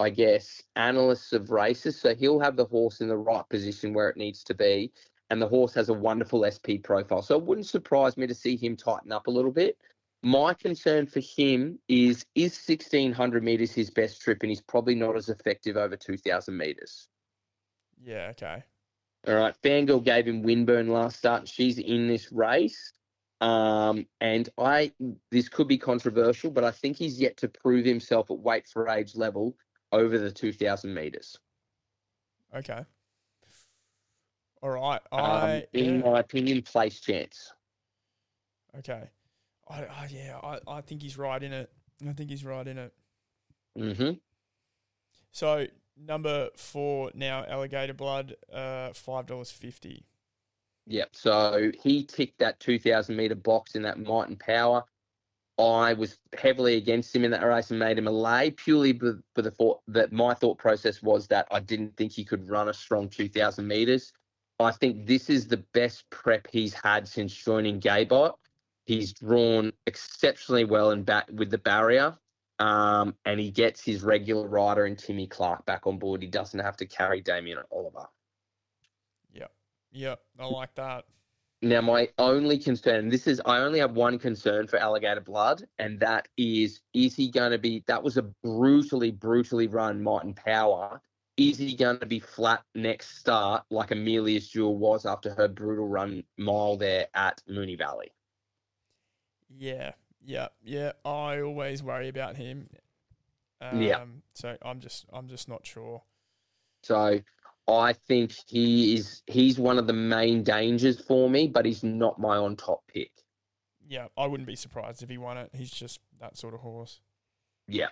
I guess analysts of races. So he'll have the horse in the right position where it needs to be. And the horse has a wonderful SP profile. So it wouldn't surprise me to see him tighten up a little bit. My concern for him is is 1600 meters his best trip and he's probably not as effective over 2000 meters. Yeah, okay. All right. Fangirl gave him Winburn last start. She's in this race. Um, and I, this could be controversial, but I think he's yet to prove himself at weight for age level over the 2,000 meters. Okay. All right. Um, I, um, in yeah. my opinion, place chance. Okay. I, I, yeah, I, I think he's right in it. I think he's right in it. Mm-hmm. So number four now, alligator blood, uh, five dollars fifty. Yep. So he ticked that 2,000 meter box in that might and power. I was heavily against him in that race and made him a lay purely for the thought that my thought process was that I didn't think he could run a strong 2,000 meters. I think this is the best prep he's had since joining Gaybot. He's drawn exceptionally well in back with the barrier. Um, and he gets his regular rider and Timmy Clark back on board. He doesn't have to carry Damian Oliver. Yep, I like that. Now, my only concern, this is, I only have one concern for Alligator Blood, and that is, is he going to be, that was a brutally, brutally run Might and Power. Is he going to be flat next start like Amelia's Jewel was after her brutal run mile there at Moonee Valley? Yeah, yeah, yeah. I always worry about him. Um, Yeah. So I'm just, I'm just not sure. So I think he is, he's one of the main dangers for me, but he's not my on top pick. Yeah, I wouldn't be surprised if he won it. He's just that sort of horse. Yeah.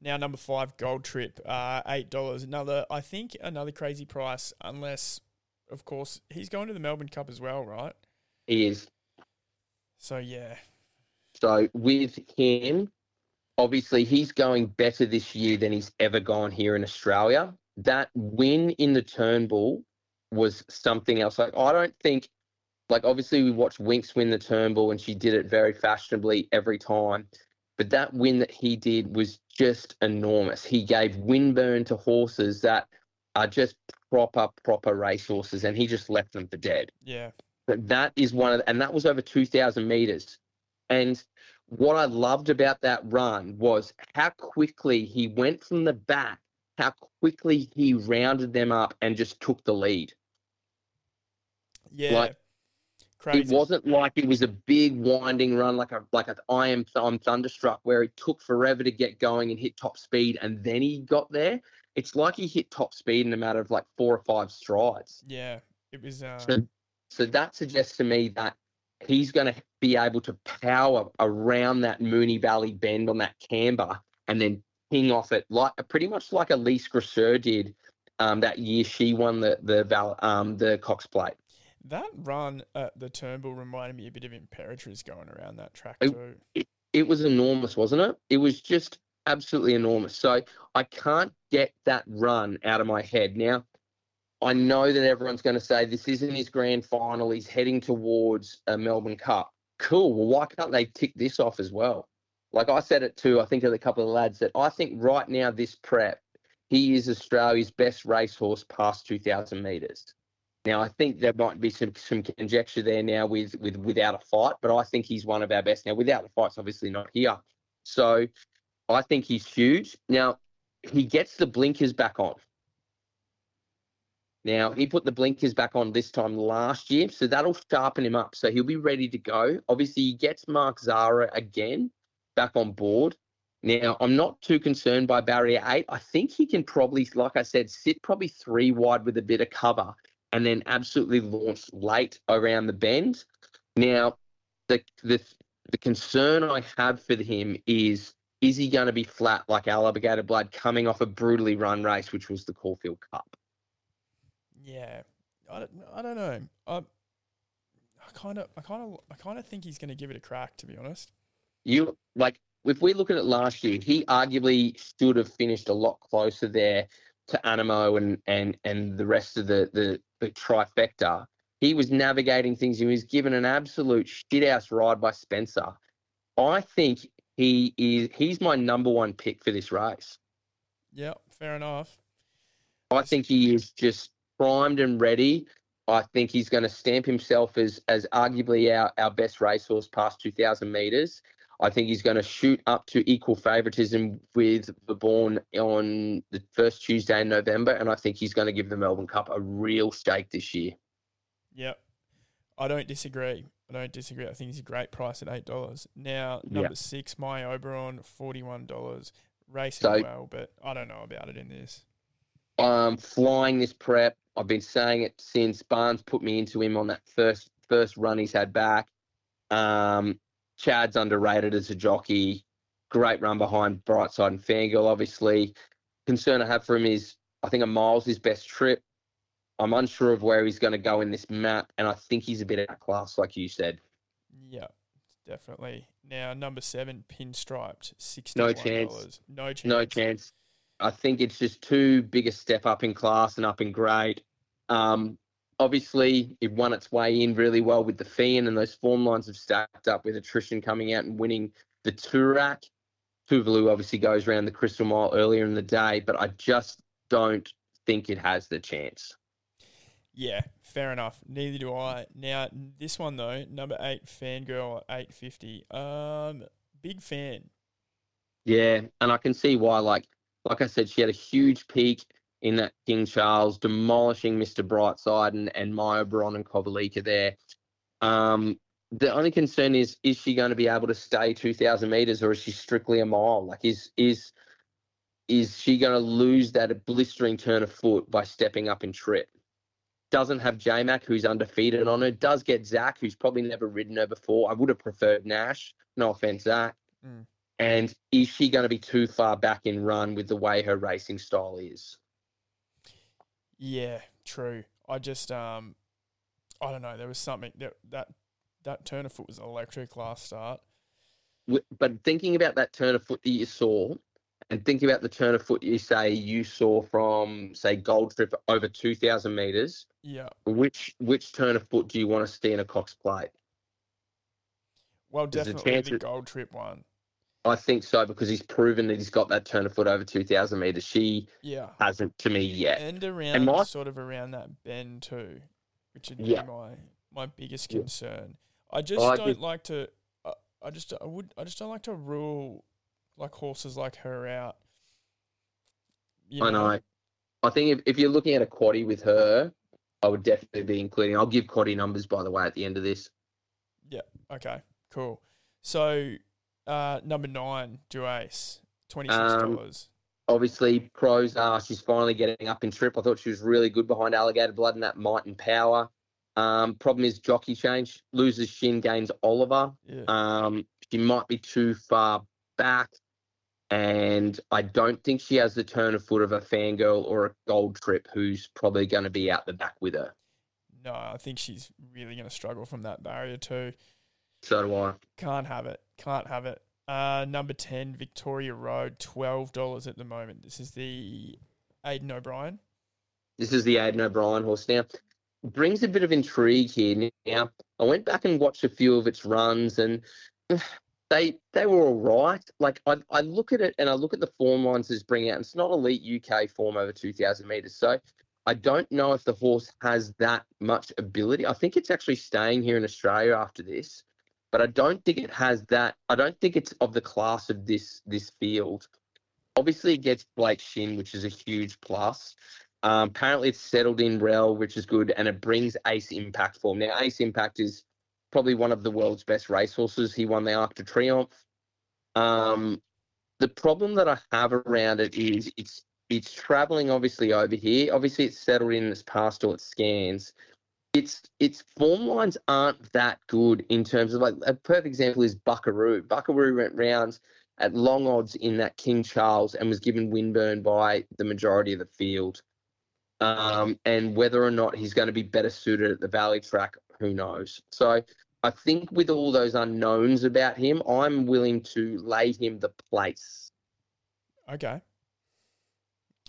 Now number five, Gold Trip, uh, eight dollars. Another, I think, another crazy price. Unless, of course, he's going to the Melbourne Cup as well, right? He is. So yeah, So with him, obviously he's going better this year than he's ever gone here in Australia. That win in the Turnbull was something else. Like I don't think, like obviously we watched Winks win the Turnbull and she did it very fashionably every time. But that win that he did was just enormous. He gave windburn to horses that are just proper, proper race horses, and he just left them for dead. yeah, But that is one of, the, and that was over 2,000 meters. And what I loved about that run was how quickly he went from the back, how quickly he rounded them up and just took the lead. yeah, Like, crazy. It wasn't like it was a big winding run like a like a I am I'm thunderstruck where it took forever to get going and hit top speed and then he got there. It's like he hit top speed in a matter of like four or five strides. Yeah, it was. Uh, So, so that suggests to me that he's going to be able to power around that Moonee Valley bend on that camber and then off it like pretty much like Elise Grasser did um, that year she won the the Val, um, the Cox Plate. that run at the Turnbull reminded me a bit of Imperatriz going around that track too. It was enormous, wasn't it? It was just absolutely enormous. So I can't get that run out of my head now. I know that everyone's going to say this isn't his grand final. He's heading towards a Melbourne Cup. Cool. Well, why can't they tick this off as well? Like I said it too, I think to a couple of lads that I think right now this prep, he is Australia's best racehorse past 2,000 metres. Now I think there might be some some conjecture there now with with without a fight, but I think he's one of our best now. Without the fight's obviously not here, so I think he's huge. Now he gets the blinkers back on. Now he put the blinkers back on this time last year, so that'll sharpen him up. So he'll be ready to go. Obviously, he gets Mark Zahra again back on board. Now I'm not too concerned by barrier eight. I think he can probably, like I said, sit probably three wide with a bit of cover, and then absolutely launch late around the bend. Now, the the the concern I have for him is is he going to be flat like Alligator Blood coming off a brutally run race, which was the Caulfield Cup? Yeah, I don't, I don't know. I, I kind of, I kind of, I kind of think he's going to give it a crack. To be honest. You like if we look at it last year, he arguably should have finished a lot closer there to Animo and and and the rest of the the, the trifecta. He was navigating things. He was given an absolute shithouse ride by Spencer. I think he is he's my number one pick for this race. Yeah, fair enough. I think he is just primed and ready. I think he's going to stamp himself as as arguably our, our best racehorse past 2,000 metres. I think he's going to shoot up to equal favouritism with the Born on the first Tuesday in November, and I think he's going to give the Melbourne Cup a real stake this year. Yep. I don't disagree. I don't disagree. I think it's a great price at eight dollars. Now number Yeah. six, Mayaban, forty one dollars. Racing So- well, but I don't know about it in this. um, flying this prep. I've been saying it since Barnes put me into him on that first first run he's had back. Um, Chad's underrated as a jockey. Great run behind Brightside and Fangirl, obviously. Concern I have for him is I think a mile's his best trip. I'm unsure of where he's going to go in this map, and I think he's a bit outclassed, like you said. Yeah, definitely. Now number seven, pinstriped, sixty No chance. No chance. No chance. I think it's just too big a step up in class and up in grade. Um, obviously, it won its way in really well with the Feehan, and those form lines have stacked up with attrition coming out and winning the Toorak. Tuvalu obviously goes around the Crystal Mile earlier in the day, but I just don't think it has the chance. Yeah, fair enough. Neither do I. Now this one though, number eight, Fangirl at eight fifty. Um, big fan. Yeah, and I can see why. Like, like I said, she had a huge peak in that King Charles, demolishing Mr. Brightside and and Mayaban and Kovalika there. Um, the only concern is, is she going to be able to stay two thousand meters, or is she strictly a mile? Like, is is is she going to lose that blistering turn of foot by stepping up in trip? Doesn't have J Mac, who's undefeated on her. Does get Zach, who's probably never ridden her before. I would have preferred Nash. No offense, Zach. Mm. And is she going to be too far back in run with the way her racing style is? Yeah, true. I just um, I don't know. There was something that that that turn of foot was electric last start. But thinking about that turn of foot that you saw, and thinking about the turn of foot you say you saw from say Gold Trip over two thousand meters, Yeah. which which turn of foot do you want to see in a Cox Plate? Well, There's definitely the gold trip one. I think so because he's proven that he's got that turn of foot over two thousand meters. She Yeah. hasn't to me yet. And around my- sort of around that bend too, which would Yeah. be my my biggest Yeah. concern. I just I don't did- like to. I, I just I would I just don't like to rule like horses like her out. You I know. I think if, if you're looking at a quaddy with her, I would definitely be including. I'll give quaddy numbers by the way at the end of this. Yeah. Okay. Cool. So, uh, number nine, Duais, twenty six Um, dollars. obviously pros are she's finally getting up in trip. I thought she was really good behind Alligator Blood and that might and power. Um, problem is jockey change, loses Shinn, gains Oliver. yeah. Um, she might be too far back, and I don't think she has the turn of foot of a fangirl or a gold trip who's probably going to be out the back with her. no, I think she's really going to struggle from that barrier too. So do I. Can't have it. Can't have it. Uh, number 10, Victoria Road, $12 at the moment. This is the Aidan O'Brien. This is the Aidan O'Brien horse. Now, brings a bit of intrigue here. Now, I went back and watched a few of its runs, and *sighs* they they were all right. Like I, I look at it and I look at the form lines it's bringing out. And it's not elite UK form over two thousand meters, so I don't know if the horse has that much ability. I think it's actually staying here in Australia after this, but I don't think it has that. I don't think it's of the class of this this field. Obviously, it gets Blake Shinn, which is a huge plus. Um, apparently, it's settled in Rel, which is good, and it brings Ace Impact form. Now, Ace Impact is probably one of the world's best racehorses. He won the Arc de Triomphe. Um, the problem that I have around it is it's it's traveling obviously over here. Obviously, it's settled in. It's passed all its scans. Its its form lines aren't that good in terms of like a perfect example is Buckaroo. Buckaroo went rounds at long odds in that King Charles and was given windburn by the majority of the field. Um, and whether or not he's going to be better suited at the Valley track, who knows? So I think with all those unknowns about him, I'm willing to lay him the place. Okay.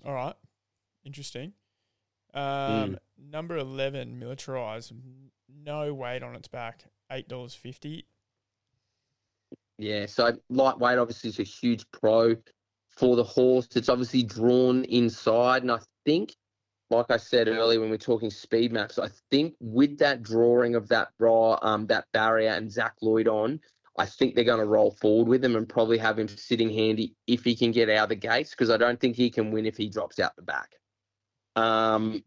All right. Interesting. Um, Number 11, Militarized. No weight on its back. $8.50. Yeah, so lightweight obviously is a huge pro for the horse. It's obviously drawn inside, and I think, like I said earlier when we are talking speed maps, I think with that drawing of that raw, um, that barrier and Zac Lloyd on, I think they're going to roll forward with him and probably have him sitting handy if he can get out of the gates because I don't think he can win if he drops out the back. Um,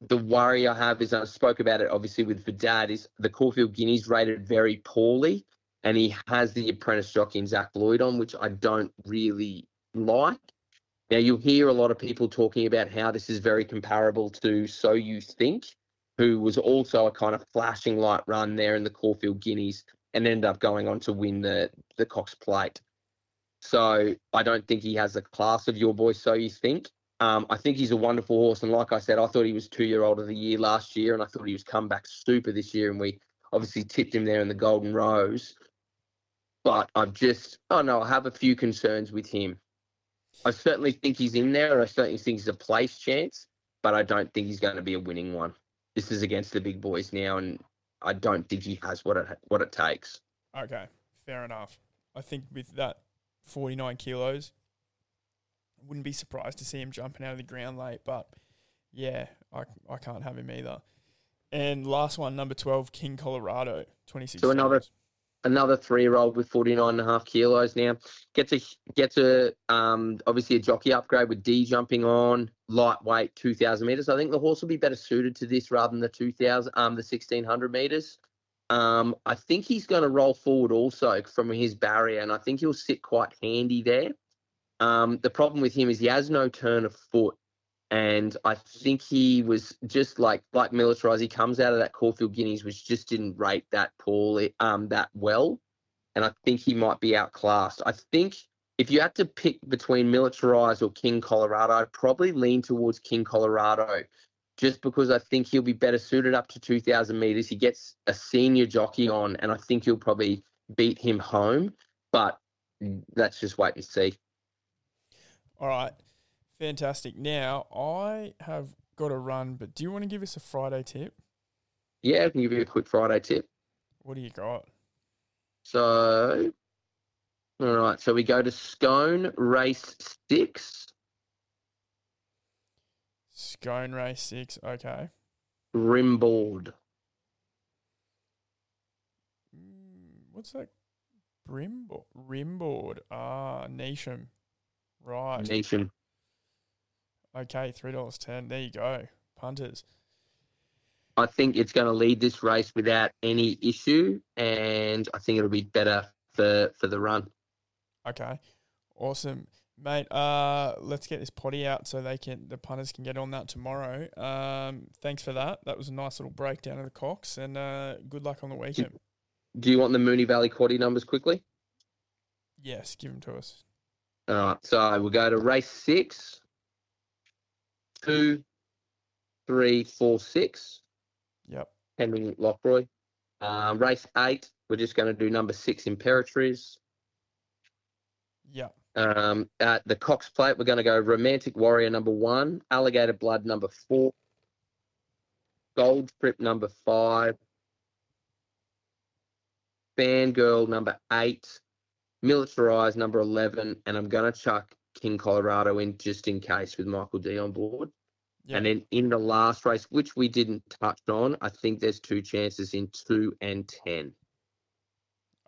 the worry I have is I spoke about it obviously with Vidad is the Caulfield Guineas rated very poorly and he has the apprentice jockey in Zac Lloyd on, which I don't really like. Now you'll hear a lot of people talking about how this is very comparable to So You Think, who was also a kind of flashing light run there in the Caulfield Guineas and ended up going on to win the the Cox Plate. So I don't think he has the class of your boy So You Think. Um, I think he's a wonderful horse, and like I said, I thought he was two year old of the year last year, and I thought he was comeback super this year, and we obviously tipped him there in the Golden Rose. But I've just, oh no, I have a few concerns with him. I certainly think he's in there, and I certainly think he's a place chance, but I don't think he's going to be a winning one. This is against the big boys now, and I don't think he has what it what it takes. Okay. Fair enough. I think with that 49 kilos. Wouldn't be surprised to see him jumping out of the ground late, but yeah, I, I can't have him either. And last one, number 12, King Colorado, 26 So another- Another three-year-old with 49 and a half kilos now gets a gets a um obviously a jockey upgrade with D jumping on lightweight 2,000 meters. I think the horse will be better suited to this rather than the 2,000 um the 1,600 meters. Um, I think he's going to roll forward also from his barrier, and I think he'll sit quite handy there. Um, the problem with him is he has no turn of foot, and I think he was just like like militarized. He comes out of that Caulfield Guineas, which just didn't rate that poorly, um, that well, and I think he might be outclassed. I think if you had to pick between militarized or King Colorado, I'd probably lean towards King Colorado, just because I think he'll be better suited up to 2,000 meters. He gets a senior jockey on, and I think he'll probably beat him home. But let's just wait and see. All right. Fantastic. Now, I have got to run, but do you want to give us a Friday tip? Yeah, I can give you a quick Friday tip. What do you got? So, all right. So we go to Scone Race Six, Scone Race 6. Okay. Rimboard. Mm, What's that? Brimboard. Rimboard. Ah, Nesham. Right. Nathan. Okay, $3.10. There you go. Punters. I think it's going to lead this race without any issue, and I think it'll be better for for the run. Okay. Awesome. Mate, uh, let's get this potty out so they can the punters can get on that tomorrow. Um, thanks for that. That was a nice little breakdown of the Cox, and uh, good luck on the weekend. Do you want the Moonee Valley Quaddy numbers quickly? Yes, give them to us. All right. So we'll go to race six, two, three, four, six. Yep. Henry Lockroy. Uh, race eight, we're just going to do number six, Imperatriz. Yep. Um, at the Cox Plate, we're going to go Romantic Warrior number one, Alligator Blood number four, Gold Trip number five, Fangirl number eight, Militarized number 11, and I'm going to chuck King Colorado in just in case with Michael Dee on board. Yep. And then in the last race, which we didn't touch on, I think there's two chances in two and ten.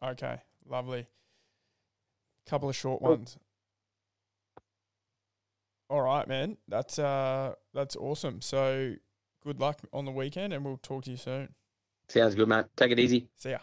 Okay. Lovely. Couple of short Cool. ones. All right, man. That's uh that's awesome. So good luck on the weekend and we'll talk to you soon. Sounds good, mate. Take it easy. See ya.